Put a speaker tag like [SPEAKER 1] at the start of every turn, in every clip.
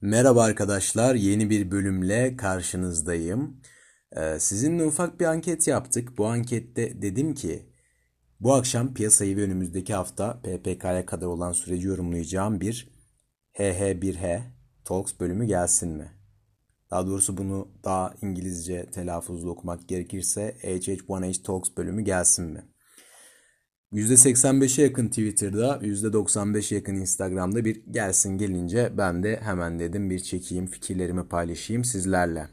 [SPEAKER 1] Merhaba arkadaşlar, yeni bir bölümle karşınızdayım. Ee, sizinle ufak bir anket yaptık. Bu ankette dedim ki bu akşam piyasayı ve önümüzdeki hafta PPK'ya kadar olan süreci yorumlayacağım bir HH1H Talks bölümü gelsin mi? Daha doğrusu bunu daha İngilizce telaffuzlu okumak gerekirse HH1H Talks bölümü gelsin mi? %85'e yakın Twitter'da, %95'e yakın Instagram'da bir gelsin gelince ben de hemen dedim bir çekeyim, fikirlerimi paylaşayım sizlerle.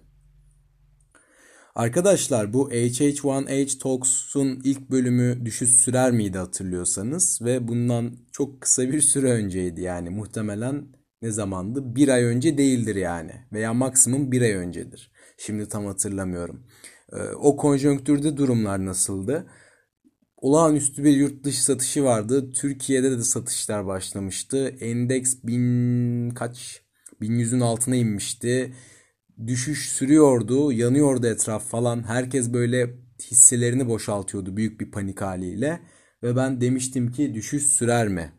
[SPEAKER 1] Arkadaşlar bu HH1H Talks'un ilk bölümü düşüş sürer miydi hatırlıyorsanız ve bundan çok kısa bir süre önceydi yani muhtemelen ne zamandı? Bir ay önce değildir yani veya maksimum bir ay öncedir. Şimdi tam hatırlamıyorum. Ee, o konjonktürde durumlar nasıldı? Olağanüstü bir yurt dışı satışı vardı. Türkiye'de de satışlar başlamıştı. Endeks bin kaç? Bin yüzün altına inmişti. Düşüş sürüyordu. Yanıyordu etraf falan. Herkes böyle hisselerini boşaltıyordu büyük bir panik haliyle. Ve ben demiştim ki düşüş sürer mi?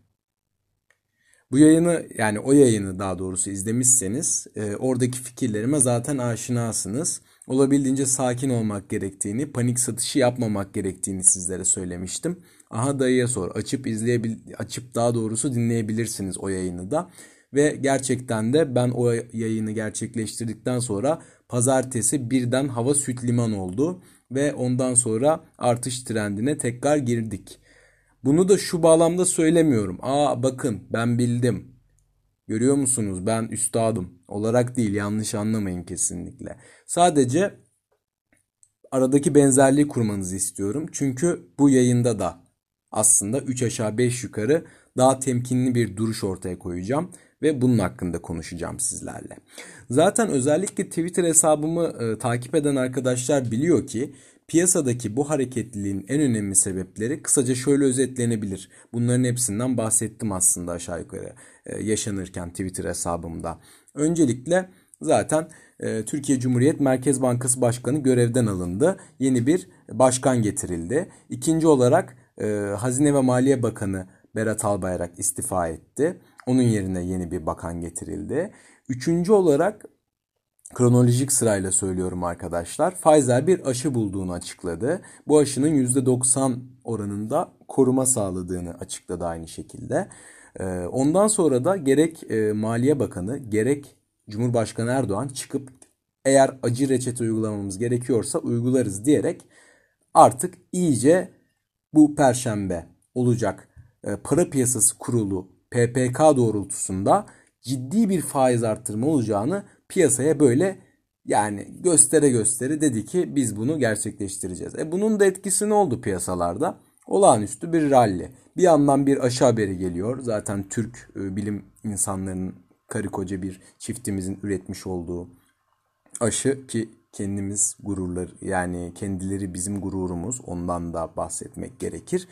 [SPEAKER 1] Bu yayını yani o yayını daha doğrusu izlemişseniz e, oradaki fikirlerime zaten aşinasınız olabildiğince sakin olmak gerektiğini, panik satışı yapmamak gerektiğini sizlere söylemiştim. Aha dayıya sor. Açıp izleyebil açıp daha doğrusu dinleyebilirsiniz o yayını da. Ve gerçekten de ben o yayını gerçekleştirdikten sonra pazartesi birden hava süt liman oldu ve ondan sonra artış trendine tekrar girdik. Bunu da şu bağlamda söylemiyorum. Aa bakın ben bildim. Görüyor musunuz ben üstadım olarak değil yanlış anlamayın kesinlikle. Sadece aradaki benzerliği kurmanızı istiyorum. Çünkü bu yayında da aslında 3 aşağı 5 yukarı daha temkinli bir duruş ortaya koyacağım ve bunun hakkında konuşacağım sizlerle. Zaten özellikle Twitter hesabımı e, takip eden arkadaşlar biliyor ki piyasadaki bu hareketliliğin en önemli sebepleri kısaca şöyle özetlenebilir. Bunların hepsinden bahsettim aslında aşağı yukarı e, yaşanırken Twitter hesabımda. Öncelikle zaten e, Türkiye Cumhuriyet Merkez Bankası Başkanı görevden alındı. Yeni bir başkan getirildi. İkinci olarak e, Hazine ve Maliye Bakanı Berat Albayrak istifa etti. Onun yerine yeni bir bakan getirildi. Üçüncü olarak kronolojik sırayla söylüyorum arkadaşlar. Pfizer bir aşı bulduğunu açıkladı. Bu aşının %90 oranında koruma sağladığını açıkladı aynı şekilde. Ee, ondan sonra da gerek e, Maliye Bakanı gerek Cumhurbaşkanı Erdoğan çıkıp eğer acı reçete uygulamamız gerekiyorsa uygularız diyerek artık iyice bu perşembe olacak e, para piyasası kurulu PPK doğrultusunda ciddi bir faiz arttırma olacağını piyasaya böyle yani göstere göstere dedi ki biz bunu gerçekleştireceğiz. E bunun da etkisi ne oldu piyasalarda? Olağanüstü bir rally. Bir yandan bir aşı haberi geliyor. Zaten Türk e, bilim insanlarının karı koca bir çiftimizin üretmiş olduğu aşı ki kendimiz gururlar yani kendileri bizim gururumuz ondan da bahsetmek gerekir.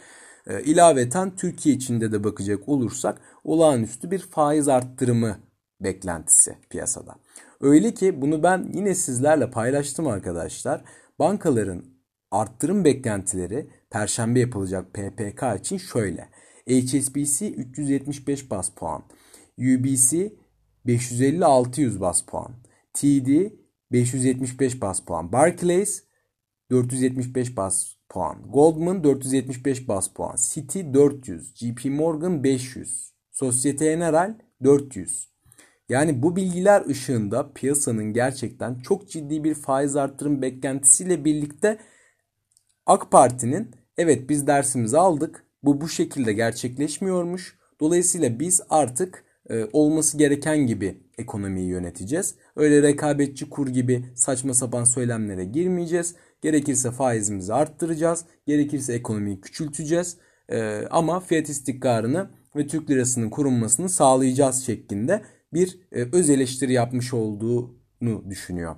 [SPEAKER 1] E, ilaveten Türkiye içinde de bakacak olursak olağanüstü bir faiz arttırımı beklentisi piyasada. Öyle ki bunu ben yine sizlerle paylaştım arkadaşlar. Bankaların arttırım beklentileri perşembe yapılacak PPK için şöyle. HSBC 375 bas puan. UBC 550-600 bas puan. TD 575 bas puan. Barclays 475 bas puan. Goldman 475 bas puan. Citi 400. JP Morgan 500. Societe General 400. Yani bu bilgiler ışığında piyasanın gerçekten çok ciddi bir faiz arttırım beklentisiyle birlikte AK Parti'nin evet biz dersimizi aldık. Bu bu şekilde gerçekleşmiyormuş. Dolayısıyla biz artık e, olması gereken gibi ekonomiyi yöneteceğiz. Öyle rekabetçi kur gibi saçma sapan söylemlere girmeyeceğiz. Gerekirse faizimizi arttıracağız. Gerekirse ekonomiyi küçülteceğiz. E, ama fiyat istikrarını ve Türk lirasının korunmasını sağlayacağız şeklinde bir e, öz eleştiri yapmış olduğunu düşünüyor.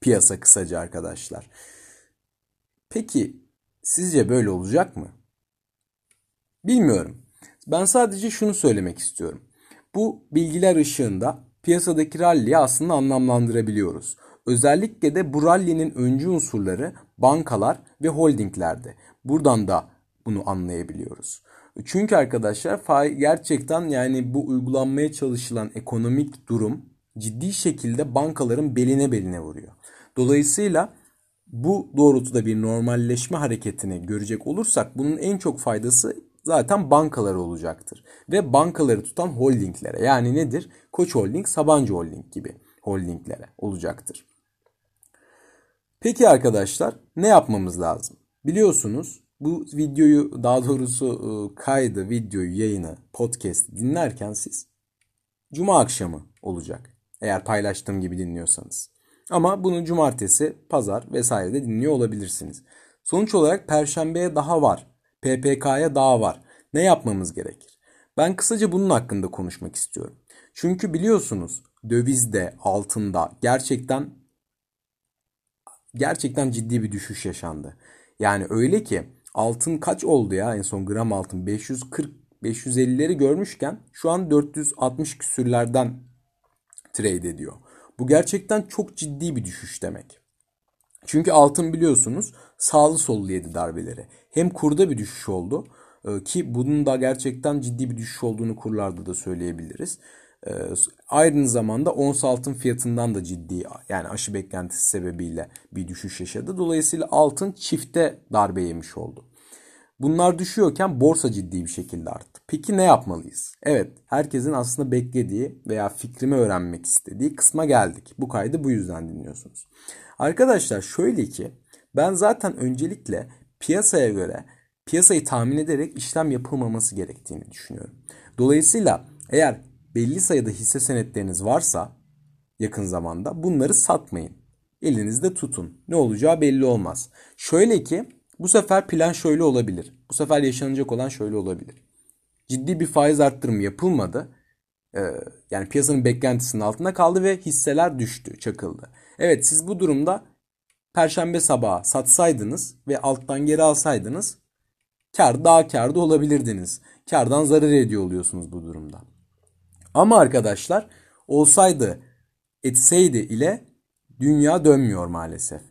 [SPEAKER 1] Piyasa kısaca arkadaşlar. Peki sizce böyle olacak mı? Bilmiyorum. Ben sadece şunu söylemek istiyorum. Bu bilgiler ışığında piyasadaki rally'yi aslında anlamlandırabiliyoruz. Özellikle de bu rally'nin öncü unsurları bankalar ve holdinglerde. Buradan da bunu anlayabiliyoruz. Çünkü arkadaşlar gerçekten yani bu uygulanmaya çalışılan ekonomik durum ciddi şekilde bankaların beline beline vuruyor. Dolayısıyla bu doğrultuda bir normalleşme hareketini görecek olursak bunun en çok faydası zaten bankalara olacaktır. Ve bankaları tutan holdinglere yani nedir? Koç Holding, Sabancı Holding gibi holdinglere olacaktır. Peki arkadaşlar ne yapmamız lazım? Biliyorsunuz bu videoyu daha doğrusu ıı, kaydı, videoyu, yayını, podcast dinlerken siz cuma akşamı olacak. Eğer paylaştığım gibi dinliyorsanız. Ama bunu cumartesi, pazar vesairede dinliyor olabilirsiniz. Sonuç olarak perşembeye daha var. PPK'ya daha var. Ne yapmamız gerekir? Ben kısaca bunun hakkında konuşmak istiyorum. Çünkü biliyorsunuz dövizde, altında gerçekten gerçekten ciddi bir düşüş yaşandı. Yani öyle ki altın kaç oldu ya en son gram altın 540 550'leri görmüşken şu an 460 küsürlerden trade ediyor. Bu gerçekten çok ciddi bir düşüş demek. Çünkü altın biliyorsunuz sağlı sollu yedi darbeleri. Hem kurda bir düşüş oldu e, ki bunun da gerçekten ciddi bir düşüş olduğunu kurlarda da söyleyebiliriz. E, aynı zamanda ons altın fiyatından da ciddi yani aşı beklentisi sebebiyle bir düşüş yaşadı. Dolayısıyla altın çifte darbe yemiş oldu. Bunlar düşüyorken borsa ciddi bir şekilde arttı. Peki ne yapmalıyız? Evet, herkesin aslında beklediği veya fikrimi öğrenmek istediği kısma geldik. Bu kaydı bu yüzden dinliyorsunuz. Arkadaşlar şöyle ki ben zaten öncelikle piyasaya göre piyasayı tahmin ederek işlem yapılmaması gerektiğini düşünüyorum. Dolayısıyla eğer belli sayıda hisse senetleriniz varsa yakın zamanda bunları satmayın. Elinizde tutun. Ne olacağı belli olmaz. Şöyle ki bu sefer plan şöyle olabilir. Bu sefer yaşanacak olan şöyle olabilir. Ciddi bir faiz arttırımı yapılmadı. Ee, yani piyasanın beklentisinin altında kaldı ve hisseler düştü, çakıldı. Evet siz bu durumda perşembe sabahı satsaydınız ve alttan geri alsaydınız kar daha karda olabilirdiniz. Kardan zarar ediyor oluyorsunuz bu durumda. Ama arkadaşlar olsaydı etseydi ile dünya dönmüyor maalesef.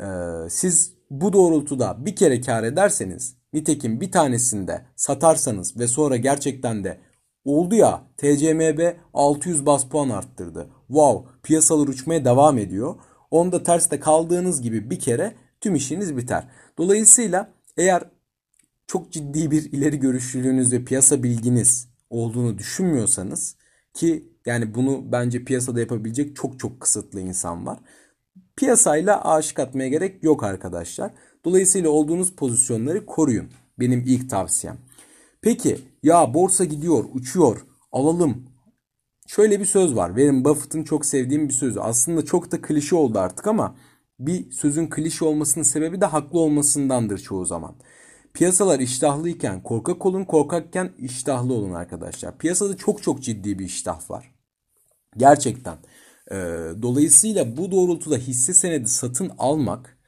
[SPEAKER 1] Ee, siz bu doğrultuda bir kere kar ederseniz nitekim bir tanesinde satarsanız ve sonra gerçekten de oldu ya TCMB 600 bas puan arttırdı. Wow piyasalar uçmaya devam ediyor. Onda terste kaldığınız gibi bir kere tüm işiniz biter. Dolayısıyla eğer çok ciddi bir ileri görüşlülüğünüz ve piyasa bilginiz olduğunu düşünmüyorsanız ki yani bunu bence piyasada yapabilecek çok çok kısıtlı insan var. Piyasayla aşık atmaya gerek yok arkadaşlar. Dolayısıyla olduğunuz pozisyonları koruyun. Benim ilk tavsiyem. Peki ya borsa gidiyor, uçuyor, alalım. Şöyle bir söz var. Warren Buffett'ın çok sevdiğim bir sözü. Aslında çok da klişe oldu artık ama bir sözün klişe olmasının sebebi de haklı olmasındandır çoğu zaman. Piyasalar iştahlıyken korkak olun, korkakken iştahlı olun arkadaşlar. Piyasada çok çok ciddi bir iştah var. Gerçekten. Ee, dolayısıyla bu doğrultuda hisse senedi satın almak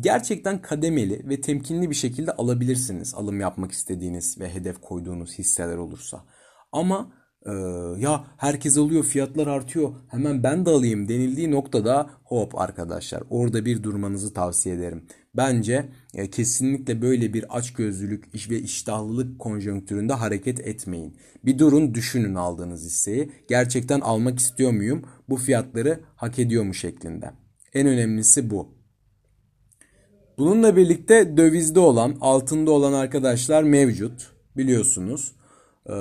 [SPEAKER 1] gerçekten kademeli ve temkinli bir şekilde alabilirsiniz. Alım yapmak istediğiniz ve hedef koyduğunuz hisseler olursa. Ama ee, ya herkes alıyor fiyatlar artıyor hemen ben de alayım denildiği noktada hop arkadaşlar orada bir durmanızı tavsiye ederim. Bence e, kesinlikle böyle bir açgözlülük iş ve iştahlılık konjonktüründe hareket etmeyin. Bir durun düşünün aldığınız hisseyi. Gerçekten almak istiyor muyum? Bu fiyatları hak ediyor mu şeklinde. En önemlisi bu. Bununla birlikte dövizde olan, altında olan arkadaşlar mevcut biliyorsunuz. Ee,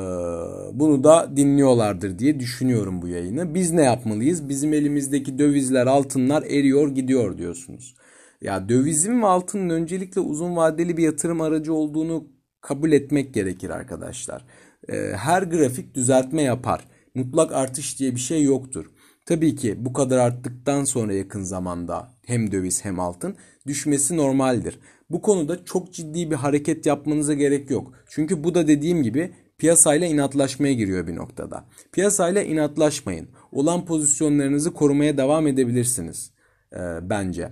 [SPEAKER 1] bunu da dinliyorlardır diye düşünüyorum bu yayını. Biz ne yapmalıyız? Bizim elimizdeki dövizler, altınlar eriyor gidiyor diyorsunuz. Ya dövizin ve altının öncelikle uzun vadeli bir yatırım aracı olduğunu kabul etmek gerekir arkadaşlar. Ee, her grafik düzeltme yapar. Mutlak artış diye bir şey yoktur. Tabii ki bu kadar arttıktan sonra yakın zamanda hem döviz hem altın düşmesi normaldir. Bu konuda çok ciddi bir hareket yapmanıza gerek yok. Çünkü bu da dediğim gibi piyasayla inatlaşmaya giriyor bir noktada. Piyasayla inatlaşmayın. Olan pozisyonlarınızı korumaya devam edebilirsiniz e, bence.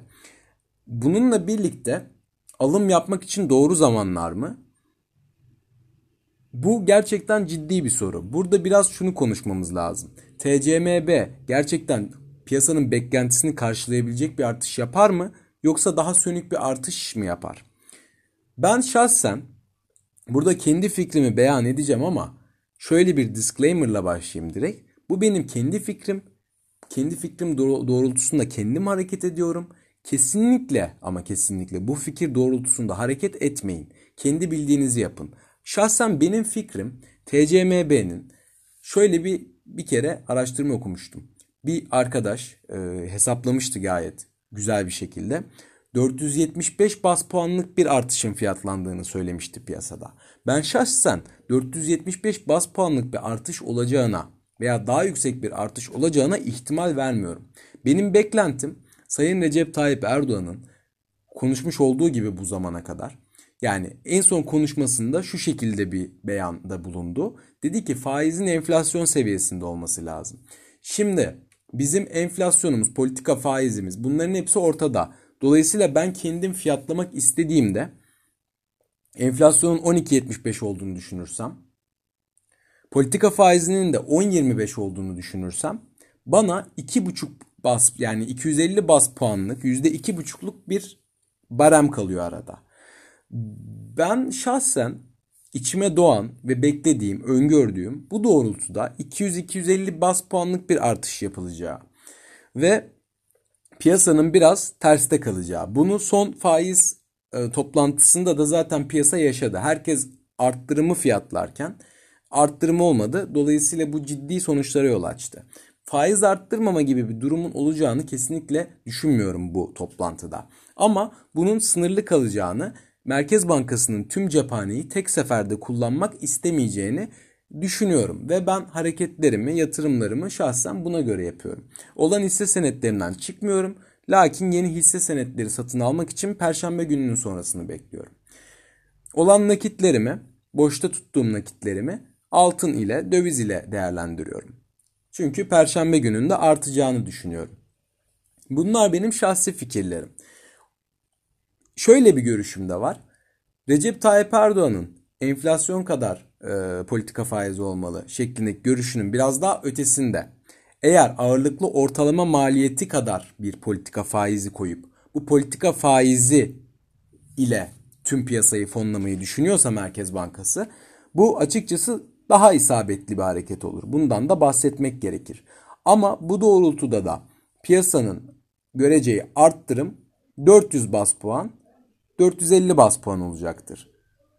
[SPEAKER 1] Bununla birlikte alım yapmak için doğru zamanlar mı? Bu gerçekten ciddi bir soru. Burada biraz şunu konuşmamız lazım. TCMB gerçekten piyasanın beklentisini karşılayabilecek bir artış yapar mı? Yoksa daha sönük bir artış mı yapar? Ben şahsen burada kendi fikrimi beyan edeceğim ama şöyle bir disclaimer'la başlayayım direkt. Bu benim kendi fikrim kendi fikrim doğrultusunda kendim hareket ediyorum. Kesinlikle ama kesinlikle bu fikir doğrultusunda hareket etmeyin. Kendi bildiğinizi yapın. Şahsen benim fikrim TCMB'nin şöyle bir bir kere araştırma okumuştum. Bir arkadaş e, hesaplamıştı gayet güzel bir şekilde. 475 bas puanlık bir artışın fiyatlandığını söylemişti piyasada. Ben şahsen 475 bas puanlık bir artış olacağına veya daha yüksek bir artış olacağına ihtimal vermiyorum. Benim beklentim Sayın Recep Tayyip Erdoğan'ın konuşmuş olduğu gibi bu zamana kadar yani en son konuşmasında şu şekilde bir beyanda bulundu. Dedi ki faizin enflasyon seviyesinde olması lazım. Şimdi bizim enflasyonumuz, politika faizimiz bunların hepsi ortada. Dolayısıyla ben kendim fiyatlamak istediğimde enflasyonun 12.75 olduğunu düşünürsem, politika faizinin de 10.25 olduğunu düşünürsem bana 2.5 bas yani 250 bas puanlık %2.5'luk bir barem kalıyor arada. Ben şahsen içime doğan ve beklediğim, öngördüğüm bu doğrultuda 200-250 bas puanlık bir artış yapılacağı ve piyasanın biraz terste kalacağı. Bunu son faiz e, toplantısında da zaten piyasa yaşadı. Herkes arttırımı fiyatlarken arttırım olmadı. Dolayısıyla bu ciddi sonuçlara yol açtı. Faiz arttırmama gibi bir durumun olacağını kesinlikle düşünmüyorum bu toplantıda. Ama bunun sınırlı kalacağını Merkez Bankası'nın tüm cephaneyi tek seferde kullanmak istemeyeceğini düşünüyorum ve ben hareketlerimi, yatırımlarımı şahsen buna göre yapıyorum. Olan hisse senetlerinden çıkmıyorum. Lakin yeni hisse senetleri satın almak için perşembe gününün sonrasını bekliyorum. Olan nakitlerimi, boşta tuttuğum nakitlerimi altın ile, döviz ile değerlendiriyorum. Çünkü perşembe gününde artacağını düşünüyorum. Bunlar benim şahsi fikirlerim. Şöyle bir görüşüm de var. Recep Tayyip Erdoğan'ın enflasyon kadar e, politika faizi olmalı şeklindeki görüşünün biraz daha ötesinde. Eğer ağırlıklı ortalama maliyeti kadar bir politika faizi koyup bu politika faizi ile tüm piyasayı fonlamayı düşünüyorsa Merkez Bankası bu açıkçası daha isabetli bir hareket olur. Bundan da bahsetmek gerekir. Ama bu doğrultuda da piyasanın göreceği arttırım 400 bas puan 450 bas puan olacaktır.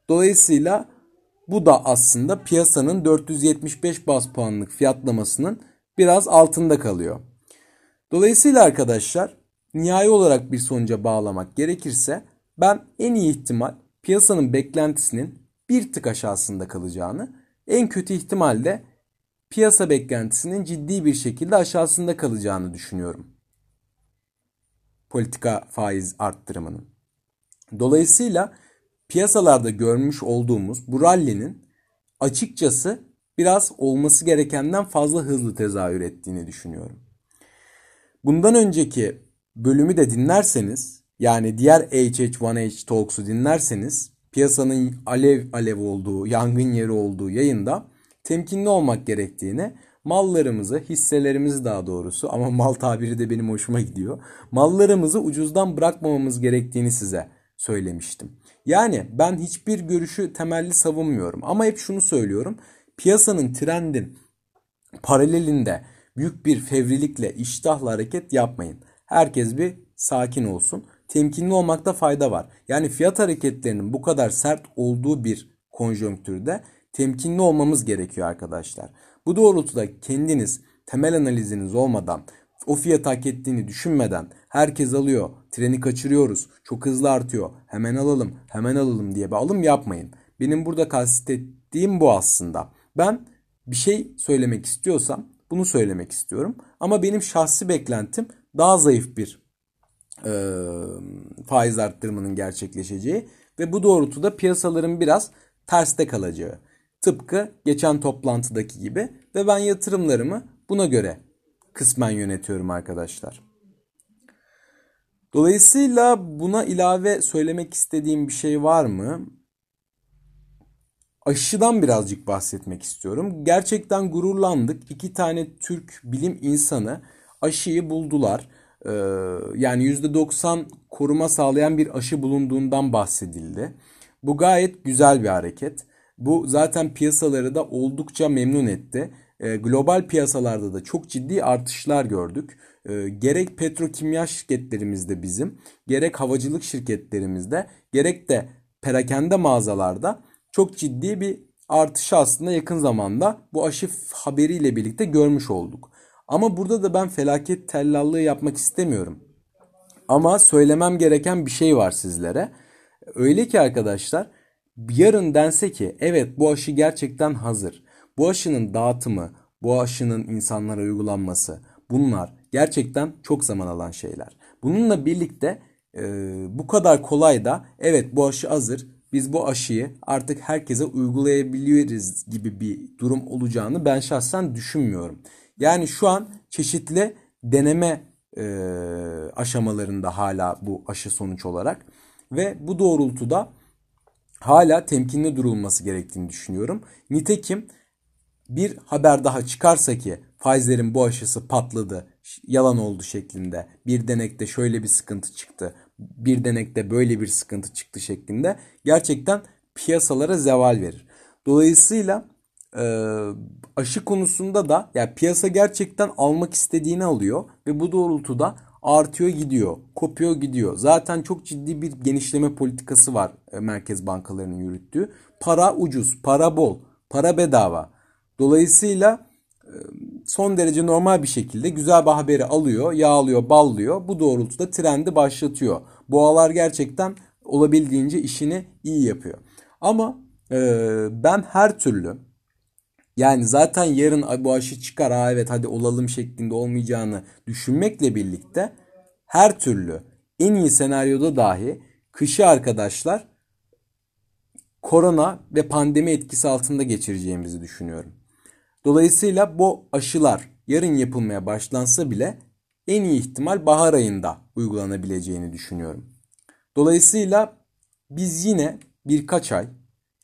[SPEAKER 1] Dolayısıyla bu da aslında piyasanın 475 bas puanlık fiyatlamasının biraz altında kalıyor. Dolayısıyla arkadaşlar nihai olarak bir sonuca bağlamak gerekirse ben en iyi ihtimal piyasanın beklentisinin bir tık aşağısında kalacağını, en kötü ihtimalle piyasa beklentisinin ciddi bir şekilde aşağısında kalacağını düşünüyorum. Politika faiz arttırımının. Dolayısıyla piyasalarda görmüş olduğumuz bu rally'nin açıkçası biraz olması gerekenden fazla hızlı tezahür ettiğini düşünüyorum. Bundan önceki bölümü de dinlerseniz yani diğer HH1H Talks'u dinlerseniz piyasanın alev alev olduğu, yangın yeri olduğu yayında temkinli olmak gerektiğini, mallarımızı, hisselerimizi daha doğrusu ama mal tabiri de benim hoşuma gidiyor. Mallarımızı ucuzdan bırakmamamız gerektiğini size söylemiştim. Yani ben hiçbir görüşü temelli savunmuyorum ama hep şunu söylüyorum. Piyasanın trendin paralelinde büyük bir fevrilikle, iştahla hareket yapmayın. Herkes bir sakin olsun. Temkinli olmakta fayda var. Yani fiyat hareketlerinin bu kadar sert olduğu bir konjonktürde temkinli olmamız gerekiyor arkadaşlar. Bu doğrultuda kendiniz temel analiziniz olmadan o fiyat hak ettiğini düşünmeden herkes alıyor, treni kaçırıyoruz, çok hızlı artıyor, hemen alalım, hemen alalım diye bir alım yapmayın. Benim burada kastettiğim bu aslında. Ben bir şey söylemek istiyorsam bunu söylemek istiyorum. Ama benim şahsi beklentim daha zayıf bir e, faiz arttırmanın gerçekleşeceği ve bu doğrultuda piyasaların biraz terste kalacağı. Tıpkı geçen toplantıdaki gibi ve ben yatırımlarımı buna göre kısmen yönetiyorum arkadaşlar. Dolayısıyla buna ilave söylemek istediğim bir şey var mı? Aşıdan birazcık bahsetmek istiyorum. Gerçekten gururlandık. İki tane Türk bilim insanı aşıyı buldular. Ee, yani %90 koruma sağlayan bir aşı bulunduğundan bahsedildi. Bu gayet güzel bir hareket. Bu zaten piyasaları da oldukça memnun etti. e, global piyasalarda da çok ciddi artışlar gördük. E, gerek petrokimya şirketlerimizde bizim, gerek havacılık şirketlerimizde, gerek de perakende mağazalarda çok ciddi bir artışı aslında yakın zamanda bu aşı haberiyle birlikte görmüş olduk. Ama burada da ben felaket tellallığı yapmak istemiyorum. Ama söylemem gereken bir şey var sizlere. Öyle ki arkadaşlar yarın dense ki evet bu aşı gerçekten hazır. Bu aşının dağıtımı, bu aşının insanlara uygulanması bunlar gerçekten çok zaman alan şeyler. Bununla birlikte e, bu kadar kolay da evet bu aşı hazır biz bu aşıyı artık herkese uygulayabiliriz gibi bir durum olacağını ben şahsen düşünmüyorum. Yani şu an çeşitli deneme e, aşamalarında hala bu aşı sonuç olarak ve bu doğrultuda hala temkinli durulması gerektiğini düşünüyorum. Nitekim bir haber daha çıkarsa ki Pfizer'in bu aşısı patladı, yalan oldu şeklinde. Bir denekte şöyle bir sıkıntı çıktı, bir denekte böyle bir sıkıntı çıktı şeklinde gerçekten piyasalara zeval verir. Dolayısıyla aşı konusunda da yani piyasa gerçekten almak istediğini alıyor ve bu doğrultuda artıyor gidiyor, kopuyor gidiyor. Zaten çok ciddi bir genişleme politikası var e, merkez bankalarının yürüttüğü. Para ucuz, para bol, para bedava. Dolayısıyla e, son derece normal bir şekilde güzel bir haberi alıyor, yağlıyor, ballıyor. Bu doğrultuda trendi başlatıyor. Boğalar gerçekten olabildiğince işini iyi yapıyor. Ama e, ben her türlü yani zaten yarın bu aşı çıkar ha evet hadi olalım şeklinde olmayacağını düşünmekle birlikte her türlü en iyi senaryoda dahi kışı arkadaşlar korona ve pandemi etkisi altında geçireceğimizi düşünüyorum. Dolayısıyla bu aşılar yarın yapılmaya başlansa bile en iyi ihtimal bahar ayında uygulanabileceğini düşünüyorum. Dolayısıyla biz yine birkaç ay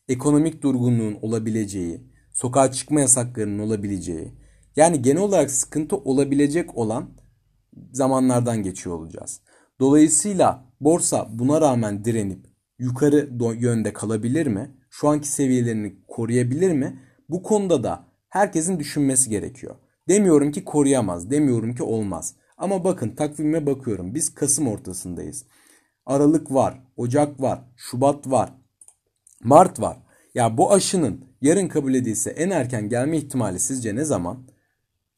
[SPEAKER 1] ekonomik durgunluğun olabileceği, sokağa çıkma yasaklarının olabileceği, yani genel olarak sıkıntı olabilecek olan zamanlardan geçiyor olacağız. Dolayısıyla borsa buna rağmen direnip yukarı yönde kalabilir mi? Şu anki seviyelerini koruyabilir mi? Bu konuda da herkesin düşünmesi gerekiyor. Demiyorum ki koruyamaz, demiyorum ki olmaz. Ama bakın takvime bakıyorum. Biz Kasım ortasındayız. Aralık var, Ocak var, Şubat var, Mart var. Ya bu aşının yarın kabul edilse en erken gelme ihtimali sizce ne zaman?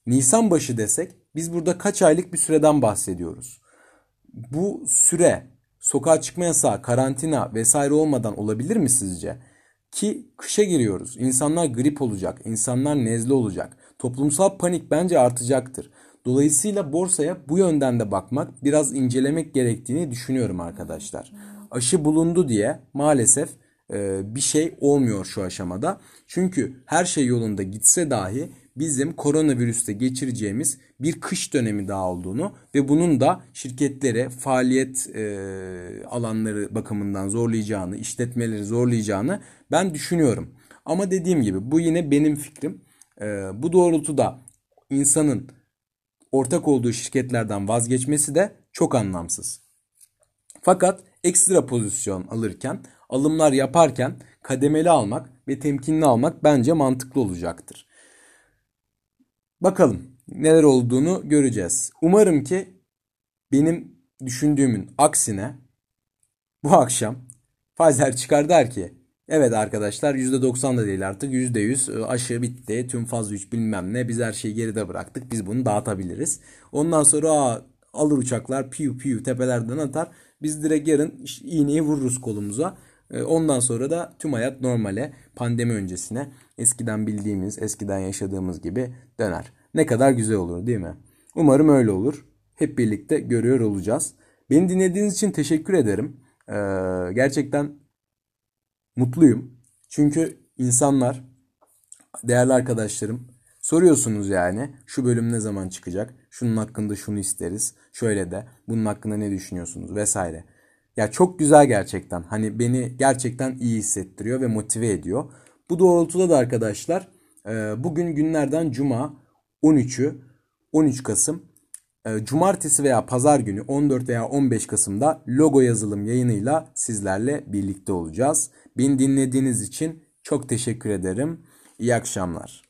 [SPEAKER 1] Nisan başı desek biz burada kaç aylık bir süreden bahsediyoruz. Bu süre sokağa çıkma yasağı, karantina vesaire olmadan olabilir mi sizce? Ki kışa giriyoruz. İnsanlar grip olacak, insanlar nezle olacak. Toplumsal panik bence artacaktır. Dolayısıyla borsaya bu yönden de bakmak, biraz incelemek gerektiğini düşünüyorum arkadaşlar. Aşı bulundu diye maalesef bir şey olmuyor şu aşamada. Çünkü her şey yolunda gitse dahi bizim koronavirüste geçireceğimiz bir kış dönemi daha olduğunu ve bunun da şirketlere faaliyet e, alanları bakımından zorlayacağını, işletmeleri zorlayacağını ben düşünüyorum. Ama dediğim gibi bu yine benim fikrim. E, bu doğrultuda insanın ortak olduğu şirketlerden vazgeçmesi de çok anlamsız. Fakat ekstra pozisyon alırken, alımlar yaparken kademeli almak ve temkinli almak bence mantıklı olacaktır. Bakalım neler olduğunu göreceğiz. Umarım ki benim düşündüğümün aksine bu akşam Pfizer çıkar der ki evet arkadaşlar %90 da değil artık %100 e, aşı bitti tüm faz 3 bilmem ne biz her şeyi geride bıraktık biz bunu dağıtabiliriz. Ondan sonra aa, alır uçaklar piyu piyu tepelerden atar biz direkt yarın iğneyi vururuz kolumuza. E, ondan sonra da tüm hayat normale, pandemi öncesine, eskiden bildiğimiz, eskiden yaşadığımız gibi döner. Ne kadar güzel olur değil mi? Umarım öyle olur. Hep birlikte görüyor olacağız. Beni dinlediğiniz için teşekkür ederim. Ee, gerçekten mutluyum. Çünkü insanlar, değerli arkadaşlarım soruyorsunuz yani şu bölüm ne zaman çıkacak? Şunun hakkında şunu isteriz. Şöyle de bunun hakkında ne düşünüyorsunuz vesaire. Ya çok güzel gerçekten. Hani beni gerçekten iyi hissettiriyor ve motive ediyor. Bu doğrultuda da arkadaşlar e, bugün günlerden cuma 13'ü 13 Kasım e, cumartesi veya pazar günü 14 veya 15 Kasım'da logo yazılım yayınıyla sizlerle birlikte olacağız. Beni dinlediğiniz için çok teşekkür ederim. İyi akşamlar.